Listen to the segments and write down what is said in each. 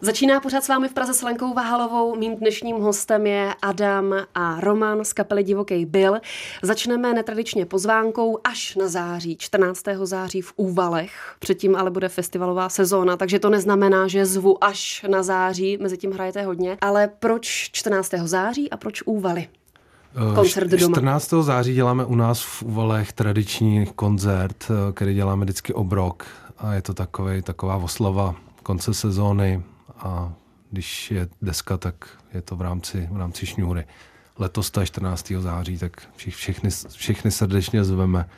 Začíná pořád s vámi v Praze s Lenkou Vahalovou. Mým dnešním hostem je Adam a Roman z kapely Divoký byl. Začneme netradičně pozvánkou až na září, 14. září v Úvalech. Předtím ale bude festivalová sezóna, takže to neznamená, že zvu až na září, mezi tím hrajete hodně. Ale proč 14. září a proč Úvaly? Eh, koncert doma. 14. září děláme u nás v Úvalech tradiční koncert, eh, který děláme vždycky obrok a je to takový, taková oslava konce sezóny, a když je deska, tak je to v rámci, v rámci šňůry. Letos to je 14. září, tak všechny, všechny srdečně zveme.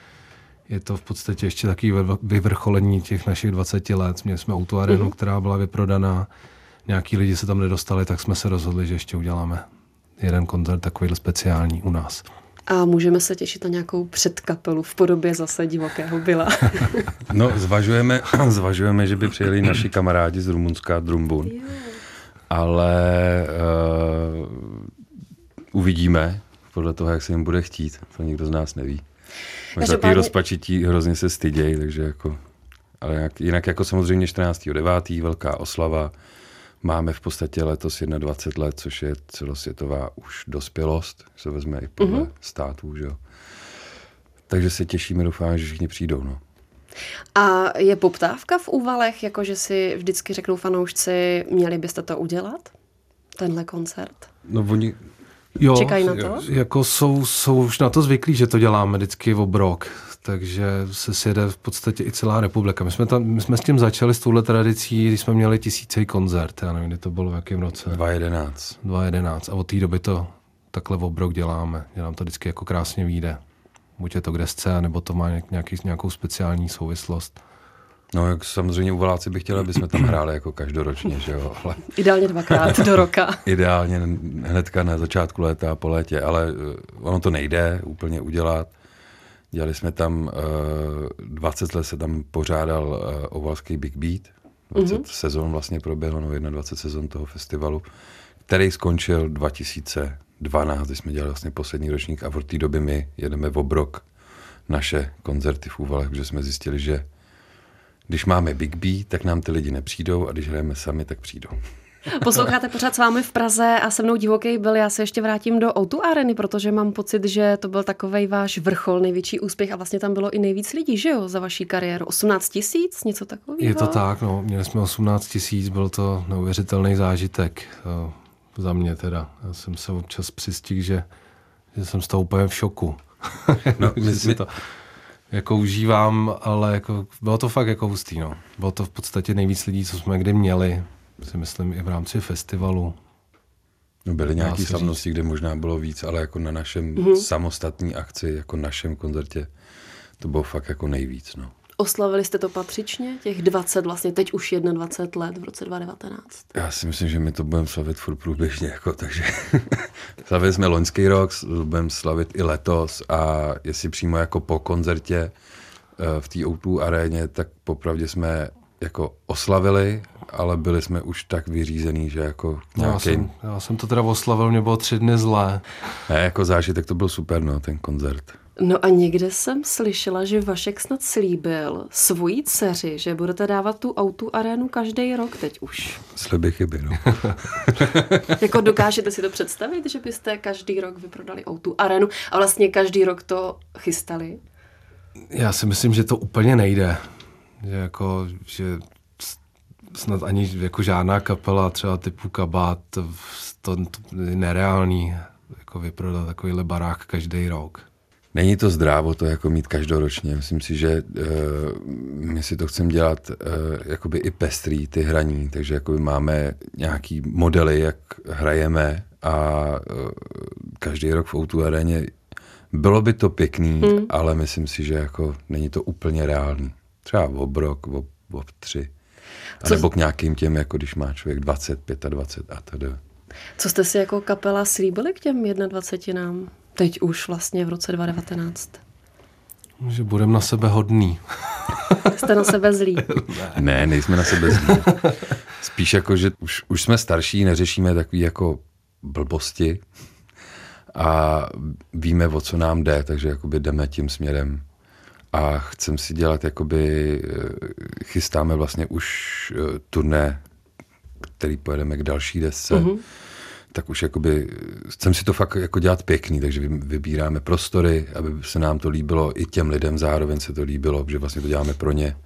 Je to v podstatě ještě takový vyvrcholení těch našich 20 let. Měli jsme auto arenu, mm-hmm. která byla vyprodaná. Nějaký lidi se tam nedostali, tak jsme se rozhodli, že ještě uděláme jeden koncert takovýhle speciální u nás. A můžeme se těšit na nějakou předkapelu v podobě zase divokého byla. no, zvažujeme, zvažujeme, že by přijeli naši kamarádi z Rumunska, Drumbun. Ale uh, uvidíme podle toho, jak se jim bude chtít. To nikdo z nás neví. Za ty rozpačití hrozně se stydějí, takže jako... Ale jinak, jinak jako samozřejmě 14.9. velká oslava, Máme v podstatě letos 21 let, což je celosvětová už dospělost, se vezme i podle mm-hmm. států. Že? Takže se těšíme, doufám, že všichni přijdou. No. A je poptávka v úvalech, jakože si vždycky řeknou fanoušci, měli byste to udělat? Tenhle koncert? No oni, Jo, Čekají na to? Jako jsou, jsou už na to zvyklí, že to děláme vždycky v obrok takže se sjede v podstatě i celá republika. My jsme, tam, my jsme s tím začali, s touhle tradicí, když jsme měli tisící koncert, já nevím, kdy to bylo, v jakém roce. 2011. 2011 a od té doby to takhle v obrok děláme, že nám to vždycky jako krásně vyjde. Buď je to k desce, nebo to má nějaký, nějakou speciální souvislost. No, jak samozřejmě u Valáci bych chtěl, aby jsme tam hráli jako každoročně, že jo. Ale... Ideálně dvakrát do roka. Ideálně hnedka na začátku léta a po létě, ale eh, ono to nejde úplně udělat. Dělali jsme tam, 20 eh, let se tam pořádal eh, ovalský Big Beat, 20 mm-hmm. sezon vlastně proběhlo, no 21 sezon toho festivalu, který skončil 2012, kdy jsme dělali vlastně poslední ročník a v té doby my jedeme v obrok naše koncerty v Úvalech, protože jsme zjistili, že když máme Big B, tak nám ty lidi nepřijdou a když hrajeme sami, tak přijdou. Posloucháte pořád s vámi v Praze a se mnou divoký byl. Já se ještě vrátím do Outu Areny, protože mám pocit, že to byl takový váš vrchol, největší úspěch a vlastně tam bylo i nejvíc lidí, že jo, za vaší kariéru. 18 tisíc, něco takového? Je to tak, no. Měli jsme 18 tisíc, byl to neuvěřitelný zážitek. Za mě teda. Já jsem se občas přistihl, že, že jsem z toho úplně v šoku. No, my, my, to jako užívám, ale jako, bylo to fakt jako hustý, no. Bylo to v podstatě nejvíc lidí, co jsme kdy měli si myslím i v rámci festivalu. No byly nějaké slavnosti, kde možná bylo víc, ale jako na našem mm-hmm. samostatní akci, jako našem koncertě, to bylo fakt jako nejvíc. No. Oslavili jste to patřičně, těch 20 vlastně, teď už 21 let v roce 2019? Já si myslím, že my to budeme slavit furt průběžně, jako, takže slavili jsme loňský rok, budeme slavit i letos a jestli přímo jako po koncertě eh, v té O2 aréně, tak popravdě jsme jako oslavili, ale byli jsme už tak vyřízený, že jako nějaký... Já jsem, já jsem to teda oslavil, mě bylo tři dny zlé. Ne, jako zážitek to byl super, no, ten koncert. No a někde jsem slyšela, že Vašek snad slíbil svojí dceři, že budete dávat tu autu arénu každý rok teď už. Sliby chyby, no. jako dokážete si to představit, že byste každý rok vyprodali autu arénu a vlastně každý rok to chystali? Já si myslím, že to úplně nejde. Že jako, že snad ani jako žádná kapela třeba typu Kabát, to, to je nereálný jako vyprodat takovýhle barák každý rok. Není to zdrávo to jako mít každoročně. Myslím si, že uh, my si to chceme dělat uh, jakoby i pestrý, ty hraní, takže jakoby máme nějaký modely, jak hrajeme a uh, každý rok v Outu aréně bylo by to pěkný, hmm. ale myslím si, že jako není to úplně reálný. Třeba v obrok, v, v tři. A nebo k nějakým těm, jako když má člověk 20, 25 a tedy. Co jste si jako kapela slíbili k těm 21 nám? Teď už vlastně v roce 2019. Že budeme na sebe hodný. Jste na sebe zlí. ne, nejsme na sebe zlí. Spíš jako, že už, už jsme starší, neřešíme takový jako blbosti a víme, o co nám jde, takže jakoby jdeme tím směrem a chcem si dělat, jakoby, eh, chystáme vlastně už eh, turné který pojedeme k další desce, mm-hmm. Tak už jakoby, chcem si to fakt jako dělat pěkný, takže vybíráme prostory, aby se nám to líbilo, i těm lidem zároveň se to líbilo, že vlastně to děláme pro ně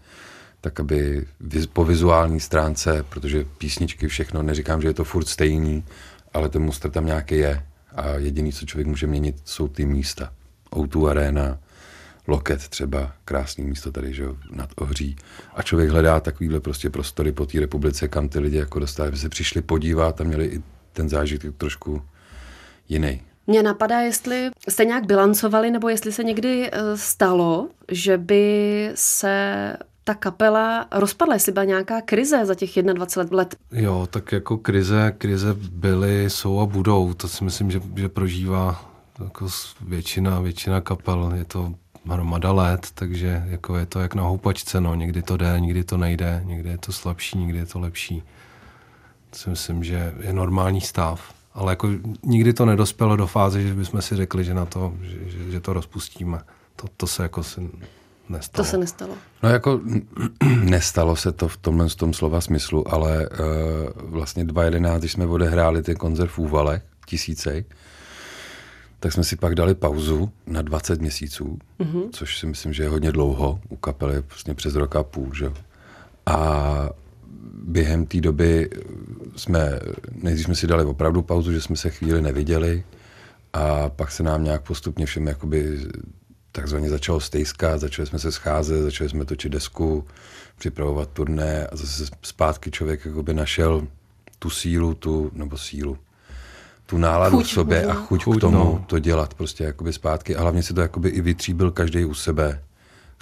tak aby po vizuální stránce, protože písničky, všechno, neříkám, že je to furt stejný, ale ten mustr tam nějaký je a jediný, co člověk může měnit, jsou ty místa. O2 Arena, Loket třeba, krásný místo tady, že nad Ohří. A člověk hledá takovýhle prostě prostory po té republice, kam ty lidi jako dostali, aby se přišli podívat a měli i ten zážitek trošku jiný. Mně napadá, jestli jste nějak bilancovali, nebo jestli se někdy eh, stalo, že by se ta kapela rozpadla, jestli byla nějaká krize za těch 21 let. Jo, tak jako krize, krize byly, jsou a budou. To si myslím, že, že prožívá jako většina, většina kapel. Je to hromada let, takže jako je to jak na houpačce, no. Někdy to jde, někdy to nejde, někdy je to slabší, někdy je to lepší. Si myslím, že je normální stav. Ale jako nikdy to nedospělo do fáze, že bychom si řekli, že na to, že, že, to rozpustíme. To, to se jako si nestalo. To se nestalo. No jako nestalo se to v tomhle z tom slova smyslu, ale uh, vlastně 2011, když jsme odehráli ten koncert v Úvalech, tisícej, tak jsme si pak dali pauzu na 20 měsíců, mm-hmm. což si myslím, že je hodně dlouho, u kapely vlastně přes rok a půl, že? A během té doby jsme, nejdřív jsme si dali opravdu pauzu, že jsme se chvíli neviděli a pak se nám nějak postupně všem jakoby takzvaně začalo stejskat, začali jsme se scházet, začali jsme točit desku, připravovat turné a zase zpátky člověk jakoby našel tu sílu, tu, nebo sílu, tu náladu chuť, v sobě a chuť, chuť k tomu no. to dělat prostě jakoby zpátky a hlavně si to jakoby i vytříbil každý u sebe.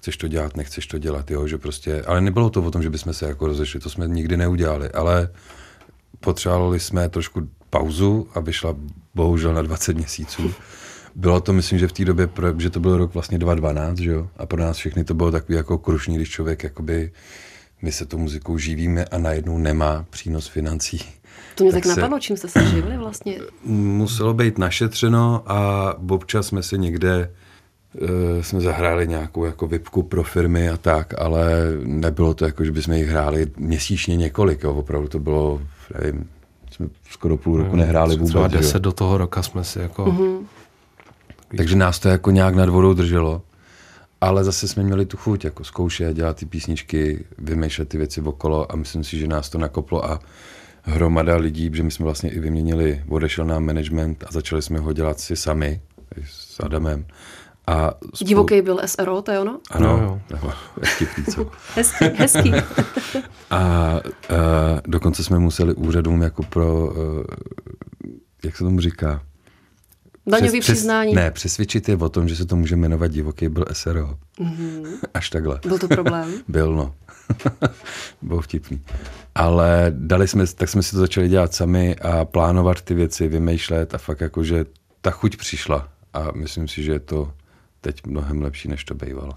Chceš to dělat, nechceš to dělat, jo, že prostě, ale nebylo to o tom, že bychom se jako rozešli, to jsme nikdy neudělali, ale potřebovali jsme trošku pauzu a vyšla bohužel na 20 měsíců. Bylo to, myslím, že v té době, že to byl rok vlastně 2012, že jo? A pro nás všechny to bylo takový jako krušný, když člověk jakoby, my se tou muzikou živíme a najednou nemá přínos financí. To mě tak, tak napadlo, čím jste se živili vlastně? Muselo být našetřeno a občas jsme si někde jsme zahráli nějakou jako vypku pro firmy a tak, ale nebylo to jako, že bychom jich hráli měsíčně několik, jo. opravdu to bylo, nevím, jsme skoro půl roku hmm, nehráli vůbec. Třeba deset jo. do toho roka jsme si jako... Mm-hmm takže nás to jako nějak nad vodou drželo. Ale zase jsme měli tu chuť jako zkoušet, dělat ty písničky, vymýšlet ty věci okolo a myslím si, že nás to nakoplo a hromada lidí, že my jsme vlastně i vyměnili, odešel nám management a začali jsme ho dělat si sami s Adamem. A spolu... Divoký byl SRO, to je ono? Ano, no, jo. hezký, co? hezký, hezký. a, a dokonce jsme museli úřadům jako pro, uh, jak se tomu říká, Daňový přes, přiznání. Ne, přesvědčit je o tom, že se to může jmenovat divoký byl SRO. Mm-hmm. Až takhle. Byl to problém? byl, no. byl vtipný. Ale dali jsme, tak jsme si to začali dělat sami a plánovat ty věci, vymýšlet a fakt jako, že ta chuť přišla. A myslím si, že je to teď mnohem lepší, než to bývalo.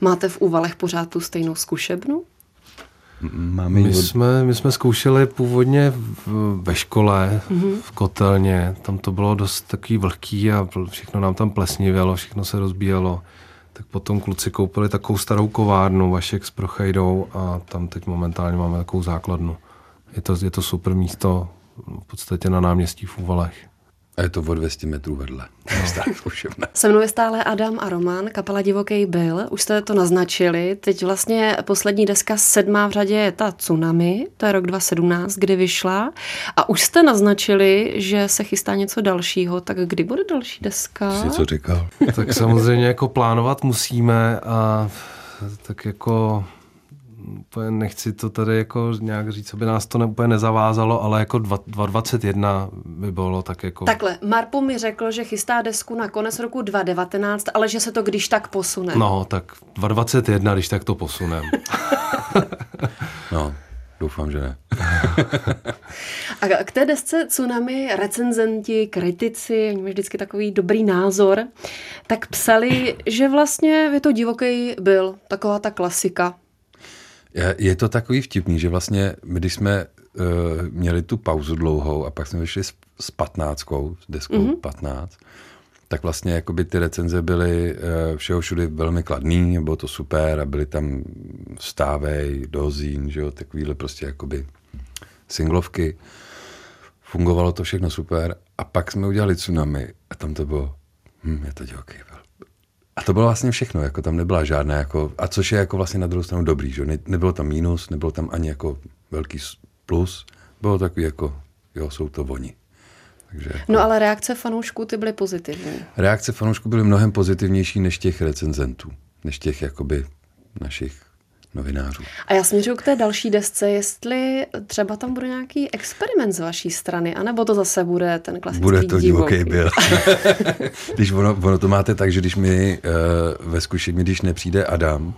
Máte v úvalech pořád tu stejnou zkušebnu? Máme my, jsme, my jsme zkoušeli původně v, ve škole, mm-hmm. v kotelně. Tam to bylo dost takový vlhký a všechno nám tam plesnivělo, všechno se rozbíjelo. Tak potom kluci koupili takovou starou kovárnu, Vašek s Prochejdou a tam teď momentálně máme takovou základnu. Je to, je to super místo v podstatě na náměstí v Úvalech. A je to o 200 metrů vedle. No. Se mnou je stále Adam a Roman, kapela Divoký byl. Už jste to naznačili. Teď vlastně poslední deska sedmá v řadě je ta Tsunami, to je rok 2017, kdy vyšla. A už jste naznačili, že se chystá něco dalšího. Tak kdy bude další deska? Jsi co říkal? tak samozřejmě jako plánovat musíme a tak jako úplně nechci to tady jako nějak říct, aby nás to ne, úplně nezavázalo, ale jako 2021 by bylo tak jako... Takhle, Marpo mi řekl, že chystá desku na konec roku 2019, ale že se to když tak posune. No, tak 2021, když tak to posunem. no, Doufám, že ne. a k té desce Tsunami recenzenti, kritici, oni mají vždycky takový dobrý názor, tak psali, že vlastně je to divoký byl, taková ta klasika. Je to takový vtipný, že vlastně my, když jsme uh, měli tu pauzu dlouhou a pak jsme vyšli s, s patnáctkou, s deskou mm-hmm. 15, tak vlastně jakoby ty recenze byly uh, všeho všude velmi kladný, bylo to super a byly tam stávej, dozín, že jo, takovýhle prostě jakoby singlovky. Fungovalo to všechno super. A pak jsme udělali tsunami a tam to bylo, hm, je to divoký byl. A to bylo vlastně všechno, jako tam nebyla žádná, jako, a což je jako vlastně na druhou stranu dobrý, že ne, nebylo tam mínus, nebylo tam ani jako velký plus, bylo takový jako, jo, jsou to oni. Takže jako... No ale reakce fanoušků ty byly pozitivní. Reakce fanoušků byly mnohem pozitivnější než těch recenzentů, než těch jakoby našich novinářů. A já směřuji k té další desce, jestli třeba tam bude nějaký experiment z vaší strany, anebo to zase bude ten klasický Bude to divoký byl. když ono, ono, to máte tak, že když mi uh, ve zkušení, když nepřijde Adam,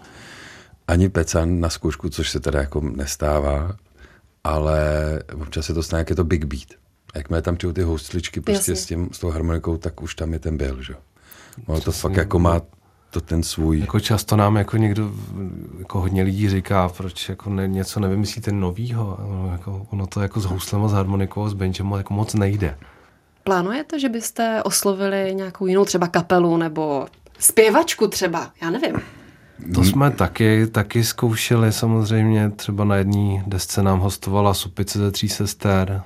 ani Pecan na zkoušku, což se teda jako nestává, ale občas se to stane, jak je to big beat. Jakmile tam přijou ty houstličky prostě s, tím, s tou harmonikou, tak už tam je ten byl, že? Ono to fakt jako má to ten svůj... Jako často nám jako někdo, jako hodně lidí říká, proč jako ne, něco nevymyslíte novýho. Ono, jako, ono to jako s houslem a s harmonikou a s benčem jako moc nejde. Plánujete, že byste oslovili nějakou jinou třeba kapelu nebo zpěvačku třeba? Já nevím. To jsme taky, taky zkoušeli samozřejmě. Třeba na jedné desce nám hostovala Supice ze tří sester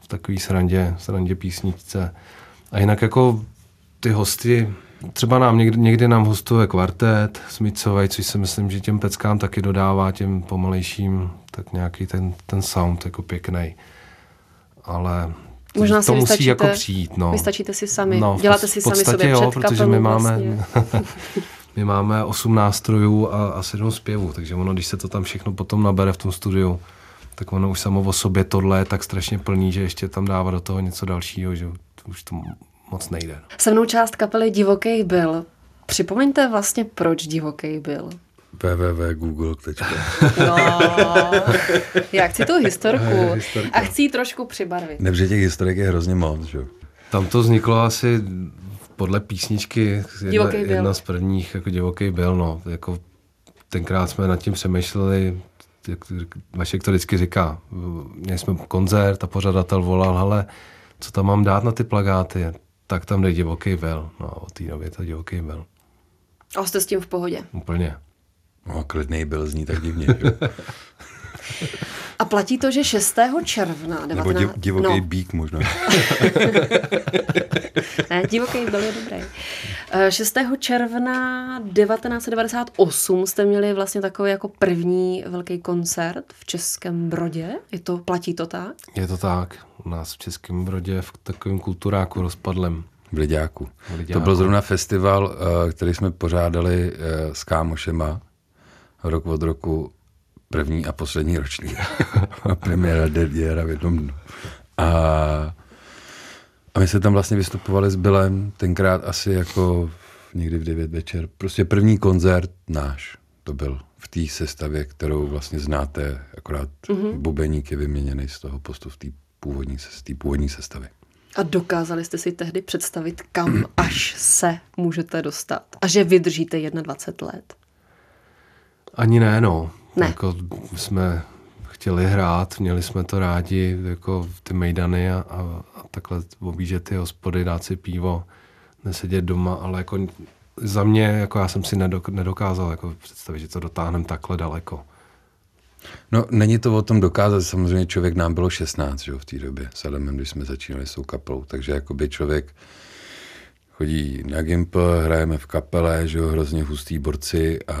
v takový srandě, srandě písničce. A jinak jako ty hosty, třeba nám někdy, někdy nám hostuje kvartet Smicovej, což si myslím, že těm peckám taky dodává těm pomalejším tak nějaký ten, ten sound jako pěkný. Ale Možná to musí jako přijít. No. Vystačíte si sami, no, děláte si sami sobě jo, před protože my máme, vlastně. my máme osm nástrojů a, a sedm zpěvů, takže ono, když se to tam všechno potom nabere v tom studiu, tak ono už samo o sobě tohle je tak strašně plný, že ještě tam dává do toho něco dalšího, že už to moc nejde. Se mnou část kapely Divoký byl. Připomeňte vlastně, proč Divoký byl www.google.com No, já chci tu historku a chci ji trošku přibarvit. Nebře těch historik je hrozně moc, že? Tam to vzniklo asi podle písničky, jedna, jedna z prvních, jako divoký byl, no. Jako tenkrát jsme nad tím přemýšleli, jak Vašek to vždycky říká, měli jsme koncert a pořadatel volal, hele, co tam mám dát na ty plagáty? Tak tam jde divoký byl. No, od té doby to divoký byl. A jste s tím v pohodě? Úplně. No, klidný byl, zní tak divně. A platí to, že 6. června... 19... Nebo div, divoký no. bík možná. ne, divoký byl je dobrý. 6. Eh, června 1998 jste měli vlastně takový jako první velký koncert v Českém Brodě. Je to, platí to tak? Je to tak. U nás v Českém Brodě v takovém kulturáku rozpadlem. V Liďáku. To byl zrovna festival, eh, který jsme pořádali eh, s kámošema rok od roku první a poslední ročník. Premiéra, derniéra v jednom dnu. A, a my jsme tam vlastně vystupovali s Billem, tenkrát asi jako někdy v 9 večer. Prostě první koncert náš to byl v té sestavě, kterou vlastně znáte, akorát mm-hmm. bubeník je vyměněný z toho postu v té původní, té původní sestavy. A dokázali jste si tehdy představit, kam až se můžete dostat? A že vydržíte 21 let? Ani ne, no. Ne. Jako jsme chtěli hrát, měli jsme to rádi, jako ty mejdany a, a, a takhle objíždět ty hospody, dát si pivo, nesedět doma, ale jako za mě, jako já jsem si nedokázal jako představit, že to dotáhneme takhle daleko. No, není to o tom dokázat, samozřejmě člověk nám bylo 16, že jo, v té době, s Adamem, když jsme začínali s tou kapelou, takže jakoby člověk chodí na Gimple, hrajeme v kapele, že jo, hrozně hustý borci a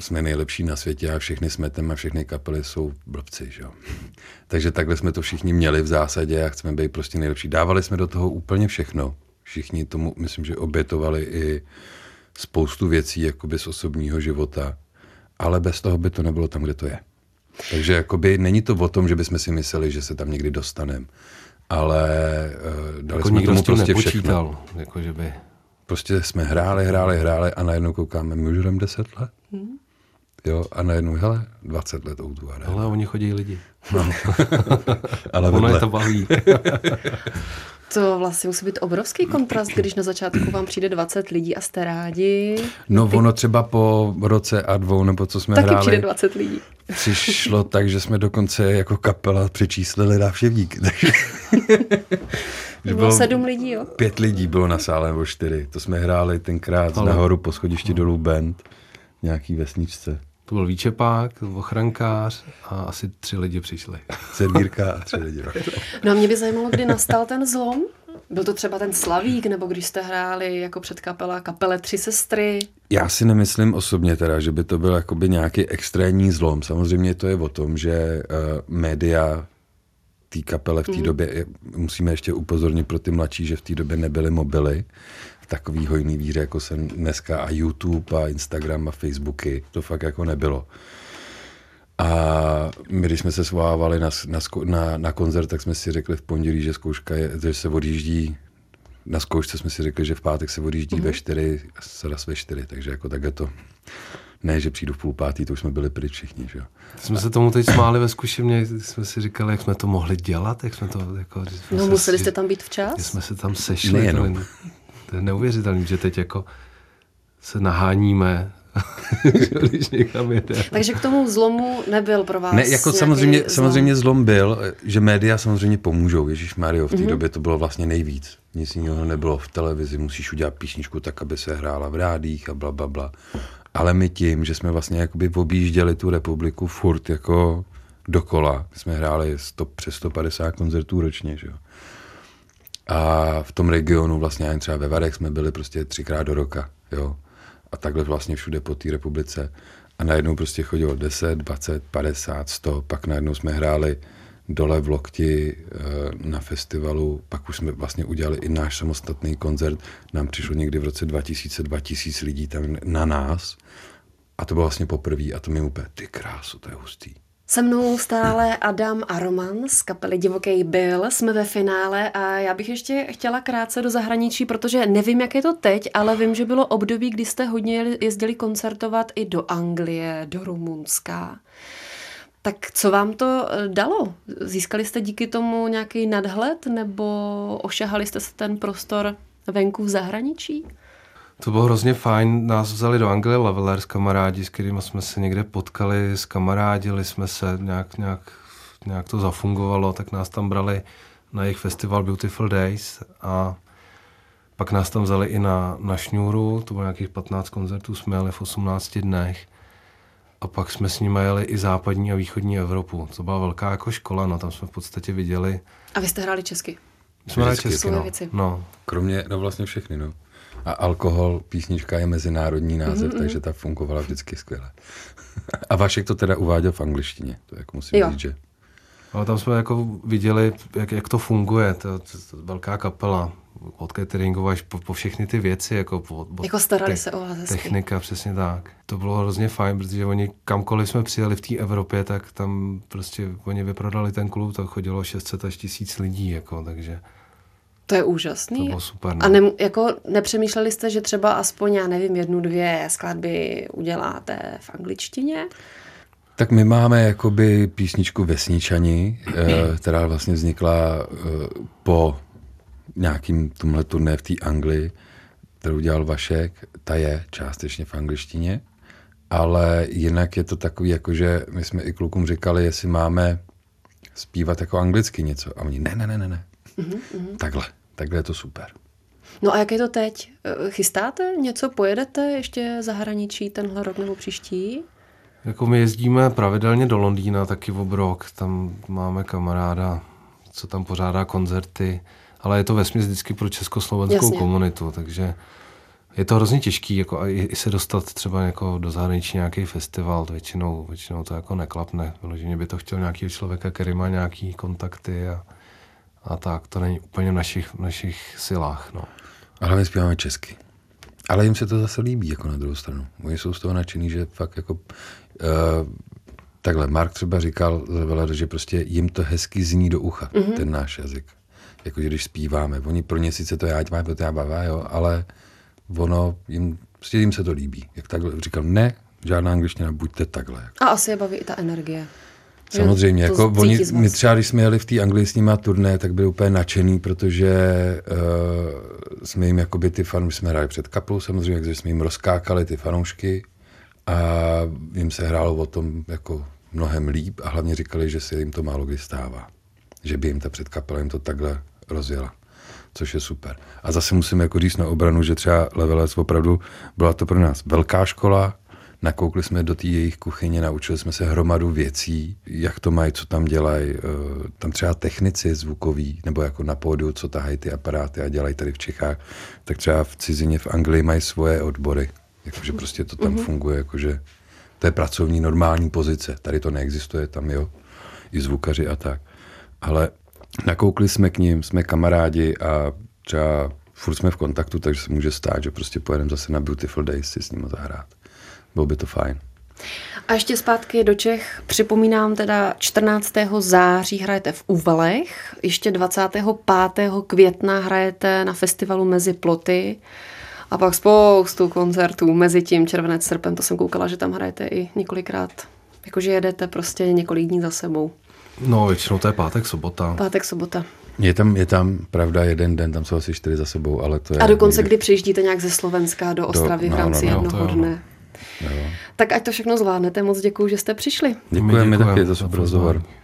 jsme nejlepší na světě a všechny smeteme a všechny kapely jsou blbci, že jo. Takže takhle jsme to všichni měli v zásadě a chceme být prostě nejlepší. Dávali jsme do toho úplně všechno. Všichni tomu, myslím, že obětovali i spoustu věcí jakoby z osobního života, ale bez toho by to nebylo tam, kde to je. Takže jakoby není to o tom, že bychom si mysleli, že se tam někdy dostaneme ale uh, dali jako jsme tomu prostě nepočítal, všechno. Jako, že by... Prostě jsme hráli, hráli, hráli a najednou koukáme, my už jdeme 10 let. Hmm. Jo, a najednou, hele, 20 let outu. Ale oni chodí lidi. No. ale ono je to baví. To vlastně musí být obrovský kontrast, když na začátku vám přijde 20 lidí a jste rádi. No Ty... ono třeba po roce a dvou, nebo co jsme Taky hráli. přijde 20 lidí. Přišlo tak, že jsme dokonce jako kapela přečíslili návštěvník. Takže... bylo, bylo sedm lidí, jo? Pět lidí bylo na sále, nebo čtyři. To jsme hráli tenkrát Ale... nahoru po schodišti no. dolů band, nějaký vesničce. To byl výčepák, ochrankář a asi tři lidi přišli. Sedmírka a tři lidi. No a mě by zajímalo, kdy nastal ten zlom. Byl to třeba ten Slavík, nebo když jste hráli jako předkapela kapele Tři sestry? Já si nemyslím osobně teda, že by to byl jakoby nějaký extrémní zlom. Samozřejmě to je o tom, že uh, média té kapele v té mm. době, musíme ještě upozornit pro ty mladší, že v té době nebyly mobily v takový hojný víře, jako jsem dneska a YouTube a Instagram a Facebooky, to fakt jako nebylo. A my, když jsme se svávali na, na, na, na koncert, tak jsme si řekli v pondělí, že zkouška je, že se odjíždí na zkoušce jsme si řekli, že v pátek se odjíždí mm-hmm. ve čtyři, raz ve čtyři, takže jako tak je to. Ne, že přijdu v půl pátý, to už jsme byli pryč všichni, že jo. Jsme se tomu teď smáli ve zkušebně, jsme si říkali, jak jsme to mohli dělat, jak jsme to, jako... Jsme no museli jste tam být včas? jsme se tam sešli, Nejenom. to, to je neuvěřitelné, že teď jako se naháníme když někam jede. Takže k tomu zlomu nebyl pro vás Ne, jako samozřejmě, zlom. samozřejmě zlom byl, že média samozřejmě pomůžou. Ježíš Mario, v té mm-hmm. době to bylo vlastně nejvíc. Nic jiného nebylo v televizi, musíš udělat písničku tak, aby se hrála v rádích a bla, bla, bla. Ale my tím, že jsme vlastně jakoby objížděli tu republiku furt jako dokola, jsme hráli 100, přes 150 koncertů ročně, že jo. A v tom regionu vlastně, ani třeba ve Varech jsme byli prostě třikrát do roka, jo a takhle vlastně všude po té republice. A najednou prostě chodilo 10, 20, 50, 100, pak najednou jsme hráli dole v Lokti eh, na festivalu, pak už jsme vlastně udělali i náš samostatný koncert. Nám přišlo někdy v roce 2000, 2000 lidí tam na nás. A to bylo vlastně poprvé a to mi úplně, ty krásu, to je hustý. Se mnou stále Adam a Roman z kapely Divoký byl. Jsme ve finále a já bych ještě chtěla krátce do zahraničí, protože nevím, jak je to teď, ale vím, že bylo období, kdy jste hodně jezdili koncertovat i do Anglie, do Rumunska. Tak co vám to eh, dalo? Získali jste díky tomu nějaký nadhled nebo ošahali jste se ten prostor venku v zahraničí? To bylo hrozně fajn. Nás vzali do Anglie Levelers kamarádi, s kterými jsme se někde potkali, skamarádili jsme se, nějak, nějak, nějak to zafungovalo, tak nás tam brali na jejich festival Beautiful Days a pak nás tam vzali i na, na šňůru, to bylo nějakých 15 koncertů, jsme jeli v 18 dnech. A pak jsme s nimi jeli i západní a východní Evropu. To byla velká jako škola, no tam jsme v podstatě viděli. A vy jste hráli česky? Jsme hráli česky, no. Věci. no. Kromě, no vlastně všechny, no. A alkohol, písnička je mezinárodní název, mm-hmm. takže ta fungovala vždycky skvěle. A Vašek to teda uváděl v angličtině, to jako musím jo. říct, že... Ale tam jsme jako viděli, jak, jak to funguje, to, to, to velká kapela, od cateringu až po, po všechny ty věci. Jako, po, po jako starali te, se o vás hezky. Technika, přesně tak. To bylo hrozně fajn, protože oni kamkoliv jsme přijeli v té Evropě, tak tam prostě oni vyprodali ten klub, to chodilo 600 až 1000 lidí, jako, takže... To je úžasný. To bylo super. No. A ne, jako nepřemýšleli jste, že třeba aspoň, já nevím, jednu, dvě skladby uděláte v angličtině? Tak my máme jakoby písničku Vesničani, eh, která vlastně vznikla eh, po nějakým tomhle turné v té Anglii, kterou dělal Vašek. Ta je částečně v angličtině, ale jinak je to takový, jako že my jsme i klukům říkali, jestli máme zpívat jako anglicky něco. A oni, ne, ne, ne, ne, ne. Mm-hmm. Takhle takhle je to super. No a jak je to teď? Eh, chystáte něco? Pojedete ještě zahraničí tenhle rok nebo příští? Jako my jezdíme pravidelně do Londýna taky v obrok, tam máme kamaráda, co tam pořádá koncerty, ale je to vesměs vždycky pro československou Jasně. komunitu, takže je to hrozně těžký jako i, i se dostat třeba jako do zahraničí nějaký festival, to většinou, většinou to jako neklapne. Vyloženě by to chtěl nějaký člověka, který má nějaký kontakty a a tak. To není úplně v našich, v našich silách. No. Ale my zpíváme česky. Ale jim se to zase líbí, jako na druhou stranu. Oni jsou z toho nadšený, že fakt jako... Uh, takhle, Mark třeba říkal že prostě jim to hezky zní do ucha, mm-hmm. ten náš jazyk. Jako když zpíváme. Oni pro ně sice to já mám, to já bavá, jo, ale ono, jim, prostě jim se to líbí. Jak takhle říkal, ne, žádná angličtina, buďte takhle. A asi je baví i ta energie. Samozřejmě, jako oni, my třeba, když jsme jeli v té Anglii s nimi turné, tak byli úplně nadšený, protože uh, jsme jim jakoby ty fanoušky, jsme hráli před kaplou samozřejmě, takže jsme jim rozkákali ty fanoušky a jim se hrálo o tom jako mnohem líp a hlavně říkali, že se jim to málo kdy stává. Že by jim ta předkapela jim to takhle rozjela což je super. A zase musím jako říct na obranu, že třeba Leveles opravdu byla to pro nás velká škola, nakoukli jsme do té jejich kuchyně, naučili jsme se hromadu věcí, jak to mají, co tam dělají. Eh, tam třeba technici zvukoví, nebo jako na pódiu, co tahají ty aparáty a dělají tady v Čechách, tak třeba v cizině v Anglii mají svoje odbory. Jakože prostě to tam mm-hmm. funguje, jakože to je pracovní normální pozice. Tady to neexistuje, tam jo, i zvukaři a tak. Ale nakoukli jsme k ním, jsme kamarádi a třeba furt jsme v kontaktu, takže se může stát, že prostě pojedeme zase na Beautiful Days si s nimi zahrát. Bylo by to fajn. A ještě zpátky do Čech. Připomínám teda 14. září hrajete v Uvalech, ještě 25. května hrajete na festivalu Mezi ploty a pak spoustu koncertů mezi tím červenec, srpen, to jsem koukala, že tam hrajete i několikrát. Jakože jedete prostě několik dní za sebou. No, většinou to je pátek, sobota. Pátek, sobota. Je tam, je tam, pravda, jeden den, tam jsou asi čtyři za sebou, ale to je... A dokonce, někdy... kdy přijíždíte nějak ze Slovenska do Ostravy do, no, v rámci no, no, jednoho no, dne. No. Tak ať to všechno zvládnete, moc děkuji, že jste přišli. Děkujeme, taky za super rozhovor.